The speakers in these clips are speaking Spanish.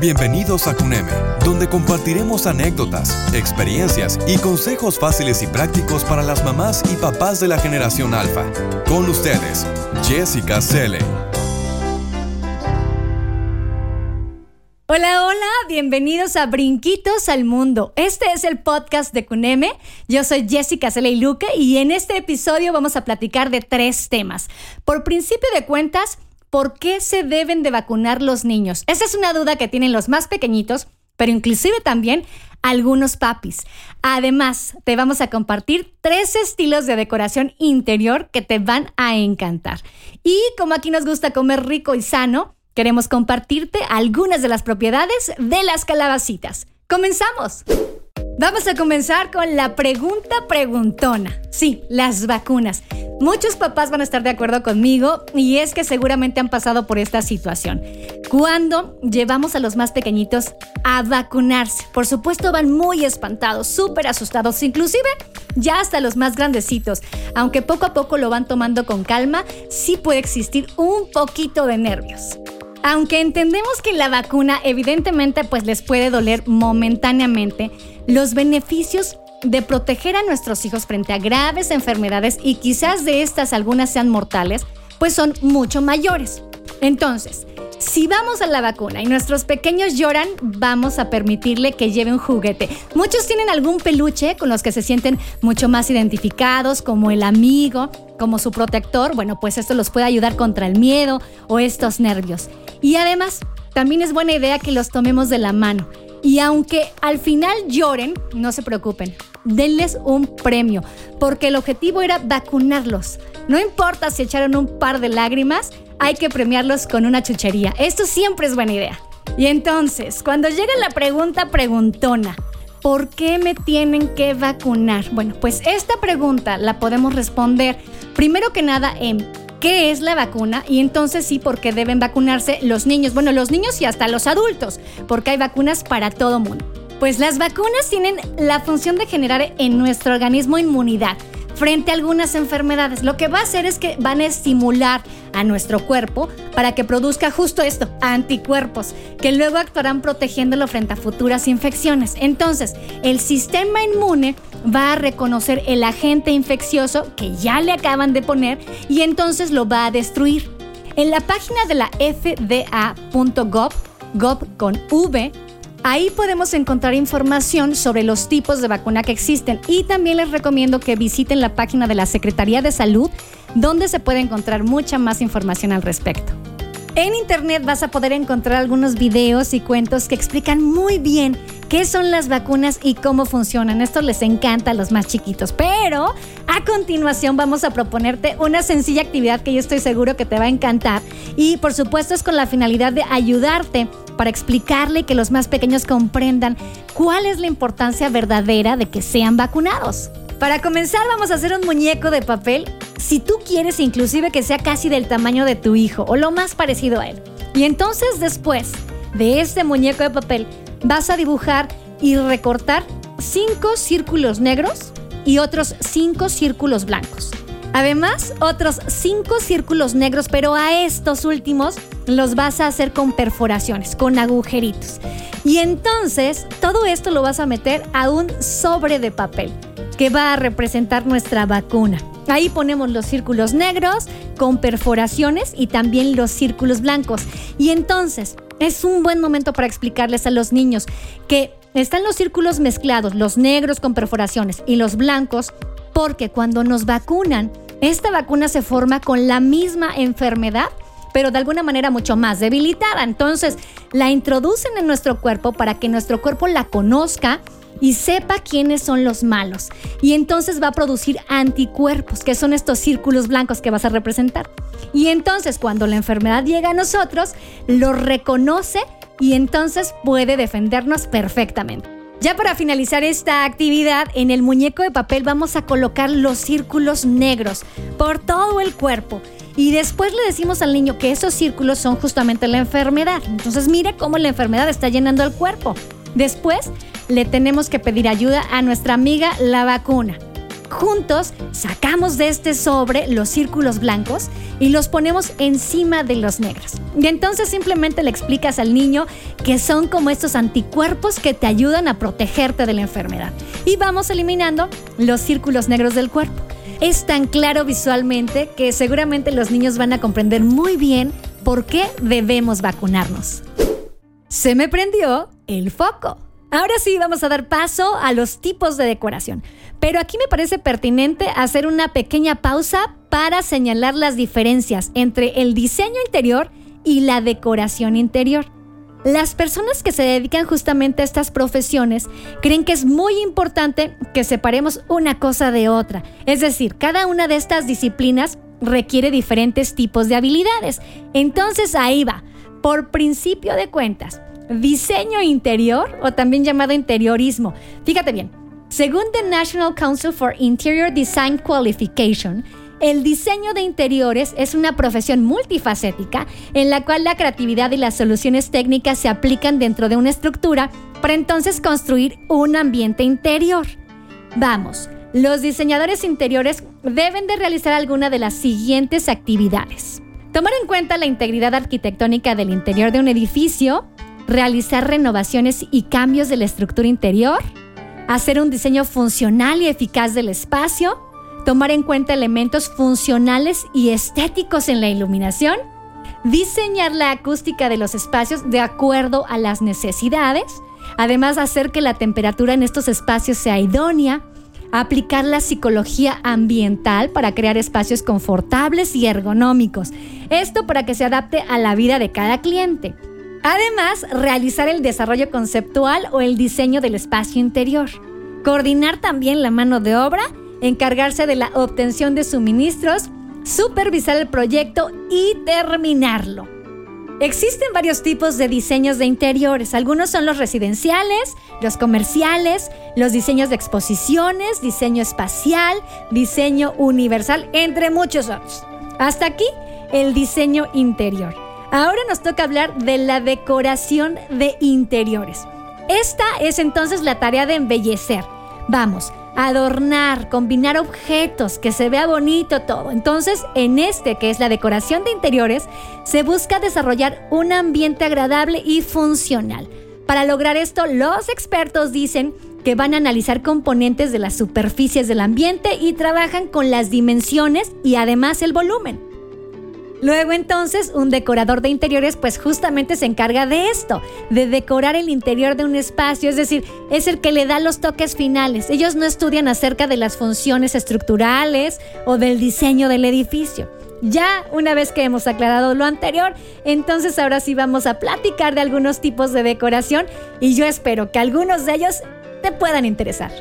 Bienvenidos a CUNEME, donde compartiremos anécdotas, experiencias y consejos fáciles y prácticos para las mamás y papás de la generación alfa. Con ustedes, Jessica Selle. Hola, hola, bienvenidos a Brinquitos al Mundo. Este es el podcast de CUNEME. Yo soy Jessica Selle Luque y en este episodio vamos a platicar de tres temas. Por principio de cuentas, ¿por qué se deben de vacunar los niños? Esa es una duda que tienen los más pequeñitos, pero inclusive también algunos papis. Además, te vamos a compartir tres estilos de decoración interior que te van a encantar. Y como aquí nos gusta comer rico y sano, queremos compartirte algunas de las propiedades de las calabacitas. ¡Comenzamos! Vamos a comenzar con la pregunta preguntona. Sí, las vacunas. Muchos papás van a estar de acuerdo conmigo y es que seguramente han pasado por esta situación. Cuando llevamos a los más pequeñitos a vacunarse, por supuesto van muy espantados, súper asustados, inclusive ya hasta los más grandecitos. Aunque poco a poco lo van tomando con calma, sí puede existir un poquito de nervios. Aunque entendemos que la vacuna evidentemente pues les puede doler momentáneamente, los beneficios de proteger a nuestros hijos frente a graves enfermedades y quizás de estas algunas sean mortales, pues son mucho mayores. Entonces, si vamos a la vacuna y nuestros pequeños lloran, vamos a permitirle que lleve un juguete. Muchos tienen algún peluche con los que se sienten mucho más identificados, como el amigo, como su protector. Bueno, pues esto los puede ayudar contra el miedo o estos nervios. Y además, también es buena idea que los tomemos de la mano. Y aunque al final lloren, no se preocupen, denles un premio, porque el objetivo era vacunarlos. No importa si echaron un par de lágrimas, hay que premiarlos con una chuchería. Esto siempre es buena idea. Y entonces, cuando llega la pregunta preguntona, ¿por qué me tienen que vacunar? Bueno, pues esta pregunta la podemos responder primero que nada en qué es la vacuna y entonces sí, por qué deben vacunarse los niños. Bueno, los niños y hasta los adultos, porque hay vacunas para todo mundo. Pues las vacunas tienen la función de generar en nuestro organismo inmunidad frente a algunas enfermedades. Lo que va a hacer es que van a estimular a nuestro cuerpo para que produzca justo esto, anticuerpos, que luego actuarán protegiéndolo frente a futuras infecciones. Entonces, el sistema inmune va a reconocer el agente infeccioso que ya le acaban de poner y entonces lo va a destruir. En la página de la fda.gov, gov con V, Ahí podemos encontrar información sobre los tipos de vacuna que existen y también les recomiendo que visiten la página de la Secretaría de Salud donde se puede encontrar mucha más información al respecto. En internet vas a poder encontrar algunos videos y cuentos que explican muy bien qué son las vacunas y cómo funcionan. Esto les encanta a los más chiquitos. Pero a continuación vamos a proponerte una sencilla actividad que yo estoy seguro que te va a encantar. Y por supuesto es con la finalidad de ayudarte para explicarle que los más pequeños comprendan cuál es la importancia verdadera de que sean vacunados. Para comenzar vamos a hacer un muñeco de papel, si tú quieres inclusive que sea casi del tamaño de tu hijo o lo más parecido a él. Y entonces después de este muñeco de papel vas a dibujar y recortar cinco círculos negros y otros cinco círculos blancos. Además, otros cinco círculos negros, pero a estos últimos los vas a hacer con perforaciones, con agujeritos. Y entonces todo esto lo vas a meter a un sobre de papel que va a representar nuestra vacuna. Ahí ponemos los círculos negros con perforaciones y también los círculos blancos. Y entonces es un buen momento para explicarles a los niños que están los círculos mezclados, los negros con perforaciones y los blancos, porque cuando nos vacunan, esta vacuna se forma con la misma enfermedad pero de alguna manera mucho más debilitada. Entonces, la introducen en nuestro cuerpo para que nuestro cuerpo la conozca y sepa quiénes son los malos. Y entonces va a producir anticuerpos, que son estos círculos blancos que vas a representar. Y entonces cuando la enfermedad llega a nosotros, lo reconoce y entonces puede defendernos perfectamente. Ya para finalizar esta actividad, en el muñeco de papel vamos a colocar los círculos negros por todo el cuerpo. Y después le decimos al niño que esos círculos son justamente la enfermedad. Entonces mire cómo la enfermedad está llenando el cuerpo. Después le tenemos que pedir ayuda a nuestra amiga la vacuna. juntos sacamos de este sobre los círculos blancos y los ponemos encima de los negros. Y entonces simplemente le explicas al niño que son como estos anticuerpos que te ayudan a protegerte de la enfermedad. Y vamos eliminando los círculos negros del cuerpo. Es tan claro visualmente que seguramente los niños van a comprender muy bien por qué debemos vacunarnos. Se me prendió el foco. Ahora sí, vamos a dar paso a los tipos de decoración. Pero aquí me parece pertinente hacer una pequeña pausa para señalar las diferencias entre el diseño interior y la decoración interior. Las personas que se dedican justamente a estas profesiones creen que es muy importante que separemos una cosa de otra. Es decir, cada una de estas disciplinas requiere diferentes tipos de habilidades. Entonces ahí va, por principio de cuentas, diseño interior o también llamado interiorismo. Fíjate bien, según the National Council for Interior Design Qualification, el diseño de interiores es una profesión multifacética en la cual la creatividad y las soluciones técnicas se aplican dentro de una estructura para entonces construir un ambiente interior. Vamos, los diseñadores interiores deben de realizar alguna de las siguientes actividades. Tomar en cuenta la integridad arquitectónica del interior de un edificio, realizar renovaciones y cambios de la estructura interior, hacer un diseño funcional y eficaz del espacio, tomar en cuenta elementos funcionales y estéticos en la iluminación, diseñar la acústica de los espacios de acuerdo a las necesidades, además hacer que la temperatura en estos espacios sea idónea, aplicar la psicología ambiental para crear espacios confortables y ergonómicos. Esto para que se adapte a la vida de cada cliente. Además, realizar el desarrollo conceptual o el diseño del espacio interior. Coordinar también la mano de obra, encargarse de la obtención de suministros, supervisar el proyecto y terminarlo. Existen varios tipos de diseños de interiores. Algunos son los residenciales, los comerciales, los diseños de exposiciones, diseño espacial, diseño universal, entre muchos otros. Hasta aquí el diseño interior. Ahora nos toca hablar de la decoración de interiores. Esta es entonces la tarea de embellecer. Vamos, adornar, combinar objetos, que se vea bonito todo. Entonces, en este que es la decoración de interiores, se busca desarrollar un ambiente agradable y funcional. Para lograr esto, los expertos dicen que van a analizar componentes de las superficies del ambiente y trabajan con las dimensiones y además el volumen. Luego entonces un decorador de interiores pues justamente se encarga de esto, de decorar el interior de un espacio, es decir, es el que le da los toques finales. Ellos no estudian acerca de las funciones estructurales o del diseño del edificio. Ya una vez que hemos aclarado lo anterior, entonces ahora sí vamos a platicar de algunos tipos de decoración y yo espero que algunos de ellos te puedan interesar.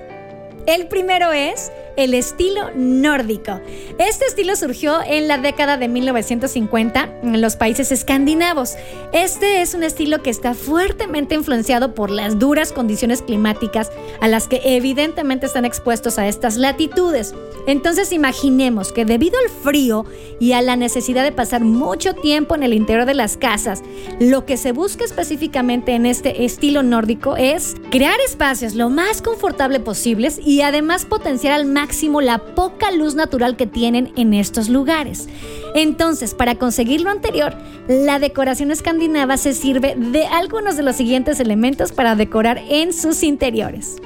El primero es el estilo nórdico. Este estilo surgió en la década de 1950 en los países escandinavos. Este es un estilo que está fuertemente influenciado por las duras condiciones climáticas a las que evidentemente están expuestos a estas latitudes. Entonces imaginemos que debido al frío y a la necesidad de pasar mucho tiempo en el interior de las casas, lo que se busca específicamente en este estilo nórdico es crear espacios lo más confortable posibles y además potenciar al máximo máximo la poca luz natural que tienen en estos lugares. Entonces, para conseguir lo anterior, la decoración escandinava se sirve de algunos de los siguientes elementos para decorar en sus interiores.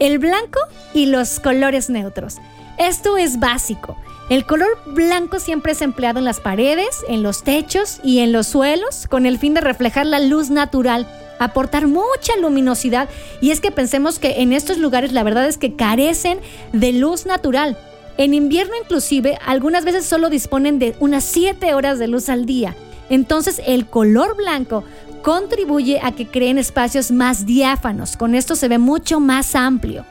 El blanco y los colores neutros. Esto es básico. El color blanco siempre es empleado en las paredes, en los techos y en los suelos con el fin de reflejar la luz natural aportar mucha luminosidad. Y es que pensemos que en estos lugares la verdad es que carecen de luz natural. En invierno inclusive algunas veces solo disponen de unas 7 horas de luz al día. Entonces el color blanco contribuye a que creen espacios más diáfanos. Con esto se ve mucho más amplio.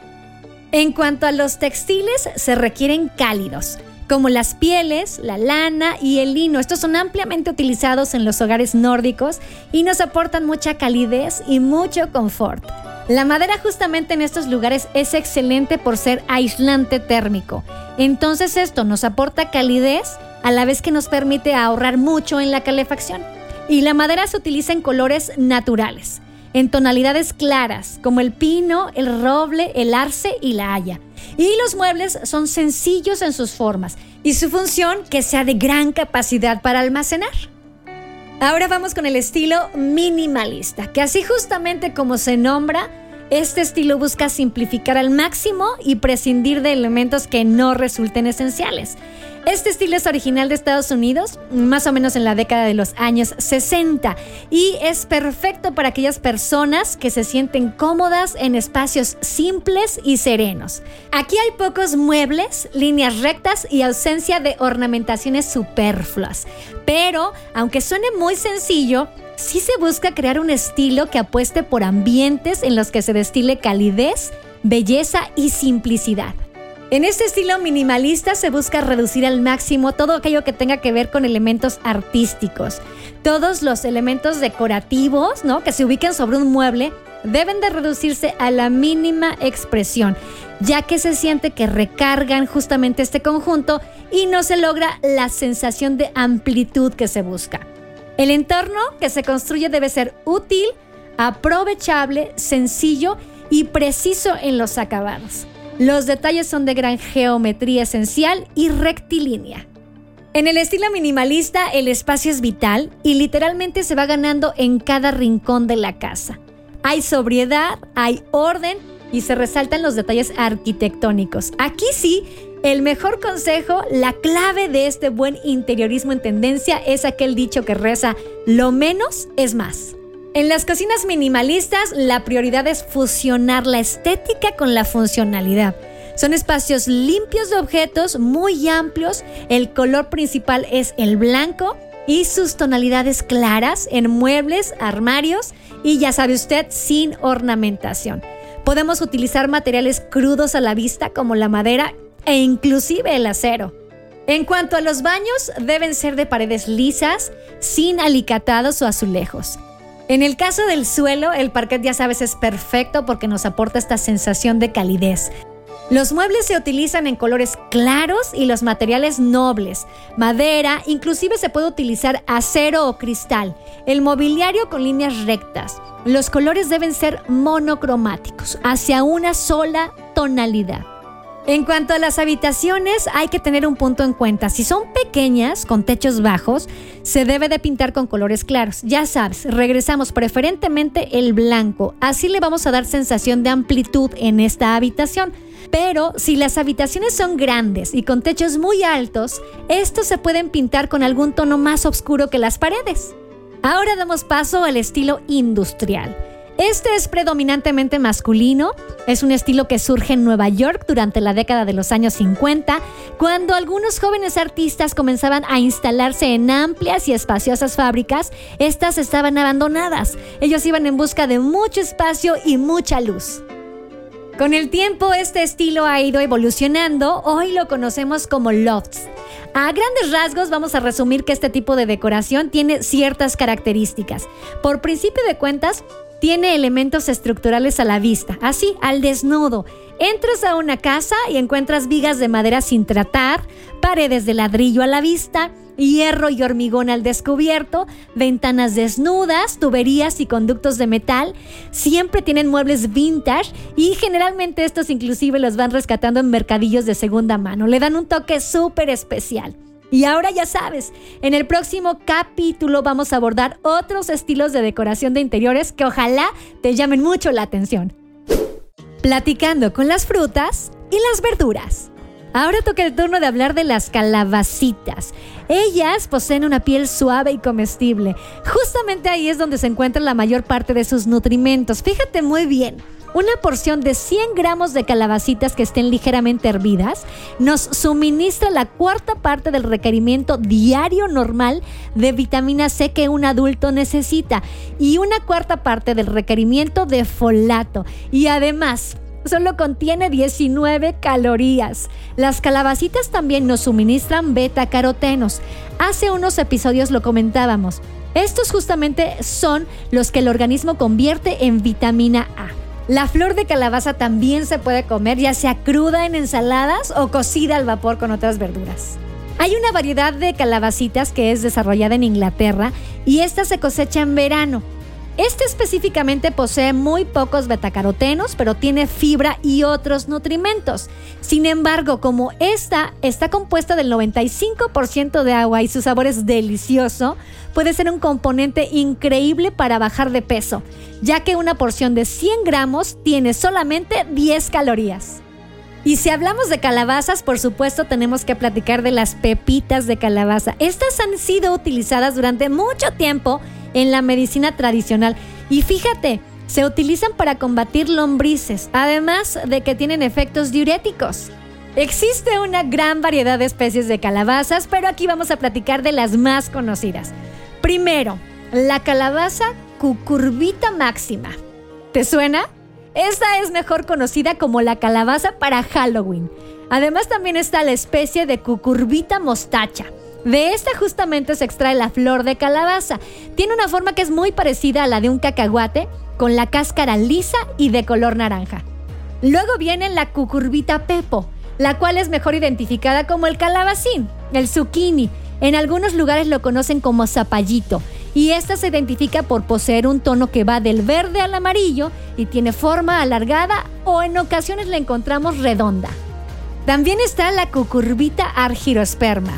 En cuanto a los textiles, se requieren cálidos como las pieles, la lana y el lino. Estos son ampliamente utilizados en los hogares nórdicos y nos aportan mucha calidez y mucho confort. La madera justamente en estos lugares es excelente por ser aislante térmico. Entonces esto nos aporta calidez a la vez que nos permite ahorrar mucho en la calefacción. Y la madera se utiliza en colores naturales, en tonalidades claras, como el pino, el roble, el arce y la haya. Y los muebles son sencillos en sus formas y su función que sea de gran capacidad para almacenar. Ahora vamos con el estilo minimalista, que así justamente como se nombra, este estilo busca simplificar al máximo y prescindir de elementos que no resulten esenciales. Este estilo es original de Estados Unidos, más o menos en la década de los años 60, y es perfecto para aquellas personas que se sienten cómodas en espacios simples y serenos. Aquí hay pocos muebles, líneas rectas y ausencia de ornamentaciones superfluas. Pero, aunque suene muy sencillo, sí se busca crear un estilo que apueste por ambientes en los que se destile calidez, belleza y simplicidad. En este estilo minimalista se busca reducir al máximo todo aquello que tenga que ver con elementos artísticos. Todos los elementos decorativos, ¿no? que se ubiquen sobre un mueble deben de reducirse a la mínima expresión, ya que se siente que recargan justamente este conjunto y no se logra la sensación de amplitud que se busca. El entorno que se construye debe ser útil, aprovechable, sencillo y preciso en los acabados. Los detalles son de gran geometría esencial y rectilínea. En el estilo minimalista, el espacio es vital y literalmente se va ganando en cada rincón de la casa. Hay sobriedad, hay orden y se resaltan los detalles arquitectónicos. Aquí sí, el mejor consejo, la clave de este buen interiorismo en tendencia es aquel dicho que reza, lo menos es más. En las cocinas minimalistas, la prioridad es fusionar la estética con la funcionalidad. Son espacios limpios de objetos, muy amplios, el color principal es el blanco y sus tonalidades claras en muebles, armarios y ya sabe usted, sin ornamentación. Podemos utilizar materiales crudos a la vista como la madera e inclusive el acero. En cuanto a los baños, deben ser de paredes lisas, sin alicatados o azulejos. En el caso del suelo, el parquet ya sabes es perfecto porque nos aporta esta sensación de calidez. Los muebles se utilizan en colores claros y los materiales nobles, madera, inclusive se puede utilizar acero o cristal, el mobiliario con líneas rectas. Los colores deben ser monocromáticos, hacia una sola tonalidad. En cuanto a las habitaciones, hay que tener un punto en cuenta. Si son pequeñas, con techos bajos, se debe de pintar con colores claros. Ya sabes, regresamos preferentemente el blanco. Así le vamos a dar sensación de amplitud en esta habitación. Pero si las habitaciones son grandes y con techos muy altos, estos se pueden pintar con algún tono más oscuro que las paredes. Ahora damos paso al estilo industrial. Este es predominantemente masculino, es un estilo que surge en Nueva York durante la década de los años 50, cuando algunos jóvenes artistas comenzaban a instalarse en amplias y espaciosas fábricas, estas estaban abandonadas. Ellos iban en busca de mucho espacio y mucha luz. Con el tiempo este estilo ha ido evolucionando, hoy lo conocemos como lofts. A grandes rasgos vamos a resumir que este tipo de decoración tiene ciertas características. Por principio de cuentas, tiene elementos estructurales a la vista, así, al desnudo. Entras a una casa y encuentras vigas de madera sin tratar, paredes de ladrillo a la vista, hierro y hormigón al descubierto, ventanas desnudas, tuberías y conductos de metal. Siempre tienen muebles vintage y generalmente estos inclusive los van rescatando en mercadillos de segunda mano. Le dan un toque súper especial. Y ahora ya sabes, en el próximo capítulo vamos a abordar otros estilos de decoración de interiores que ojalá te llamen mucho la atención. Platicando con las frutas y las verduras. Ahora toca el turno de hablar de las calabacitas. Ellas poseen una piel suave y comestible. Justamente ahí es donde se encuentra la mayor parte de sus nutrimentos. Fíjate muy bien. Una porción de 100 gramos de calabacitas que estén ligeramente hervidas nos suministra la cuarta parte del requerimiento diario normal de vitamina C que un adulto necesita y una cuarta parte del requerimiento de folato. Y además, solo contiene 19 calorías. Las calabacitas también nos suministran beta carotenos. Hace unos episodios lo comentábamos. Estos justamente son los que el organismo convierte en vitamina A. La flor de calabaza también se puede comer, ya sea cruda en ensaladas o cocida al vapor con otras verduras. Hay una variedad de calabacitas que es desarrollada en Inglaterra y esta se cosecha en verano. Este específicamente posee muy pocos betacarotenos, pero tiene fibra y otros nutrimentos. Sin embargo, como esta está compuesta del 95% de agua y su sabor es delicioso, puede ser un componente increíble para bajar de peso, ya que una porción de 100 gramos tiene solamente 10 calorías. Y si hablamos de calabazas, por supuesto tenemos que platicar de las pepitas de calabaza. Estas han sido utilizadas durante mucho tiempo en la medicina tradicional. Y fíjate, se utilizan para combatir lombrices, además de que tienen efectos diuréticos. Existe una gran variedad de especies de calabazas, pero aquí vamos a platicar de las más conocidas. Primero, la calabaza cucurbita máxima. ¿Te suena? Esta es mejor conocida como la calabaza para Halloween. Además también está la especie de cucurbita mostacha. De esta justamente se extrae la flor de calabaza. Tiene una forma que es muy parecida a la de un cacahuate, con la cáscara lisa y de color naranja. Luego viene la cucurbita pepo, la cual es mejor identificada como el calabacín, el zucchini. En algunos lugares lo conocen como zapallito y esta se identifica por poseer un tono que va del verde al amarillo y tiene forma alargada o en ocasiones la encontramos redonda. También está la cucurbita argirosperma.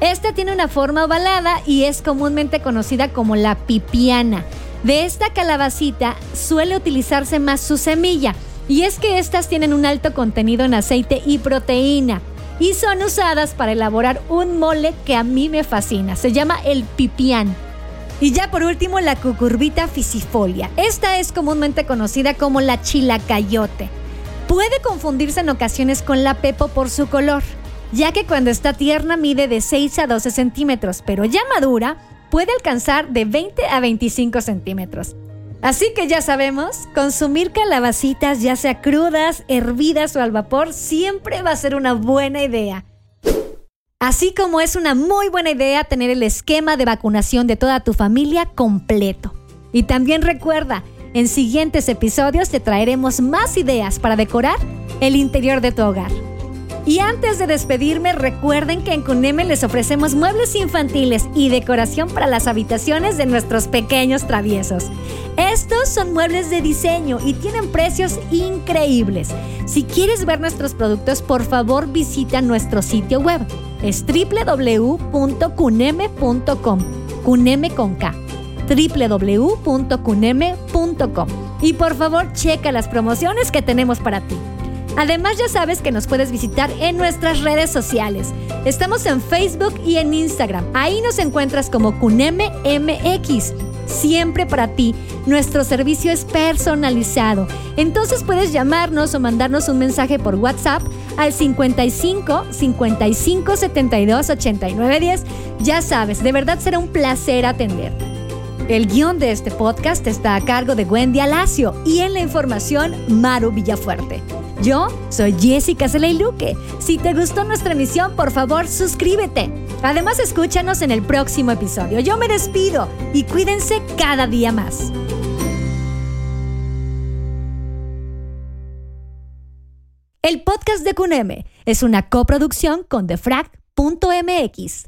Esta tiene una forma ovalada y es comúnmente conocida como la pipiana. De esta calabacita suele utilizarse más su semilla, y es que estas tienen un alto contenido en aceite y proteína, y son usadas para elaborar un mole que a mí me fascina. Se llama el pipián. Y ya por último, la cucurbita fisifolia. Esta es comúnmente conocida como la chilacayote. Puede confundirse en ocasiones con la pepo por su color, ya que cuando está tierna mide de 6 a 12 centímetros, pero ya madura puede alcanzar de 20 a 25 centímetros. Así que ya sabemos, consumir calabacitas, ya sea crudas, hervidas o al vapor, siempre va a ser una buena idea. Así como es una muy buena idea tener el esquema de vacunación de toda tu familia completo. Y también recuerda, en siguientes episodios te traeremos más ideas para decorar el interior de tu hogar. Y antes de despedirme, recuerden que en Cuneme les ofrecemos muebles infantiles y decoración para las habitaciones de nuestros pequeños traviesos. Estos son muebles de diseño y tienen precios increíbles. Si quieres ver nuestros productos, por favor visita nuestro sitio web es www.cuneme.com. Cuneme con K. www.cuneme.com. Y por favor, checa las promociones que tenemos para ti. Además, ya sabes que nos puedes visitar en nuestras redes sociales. Estamos en Facebook y en Instagram. Ahí nos encuentras como Cuneme MX siempre para ti. Nuestro servicio es personalizado. Entonces puedes llamarnos o mandarnos un mensaje por WhatsApp al 55 55 72 89 10. Ya sabes, de verdad será un placer atenderte. El guion de este podcast está a cargo de Wendy Alacio y en la información Maru Villafuerte. Yo soy Jessica Luque. Si te gustó nuestra emisión, por favor, suscríbete. Además, escúchanos en el próximo episodio. Yo me despido y cuídense cada día más. El podcast de Cuneme es una coproducción con defrag.mx.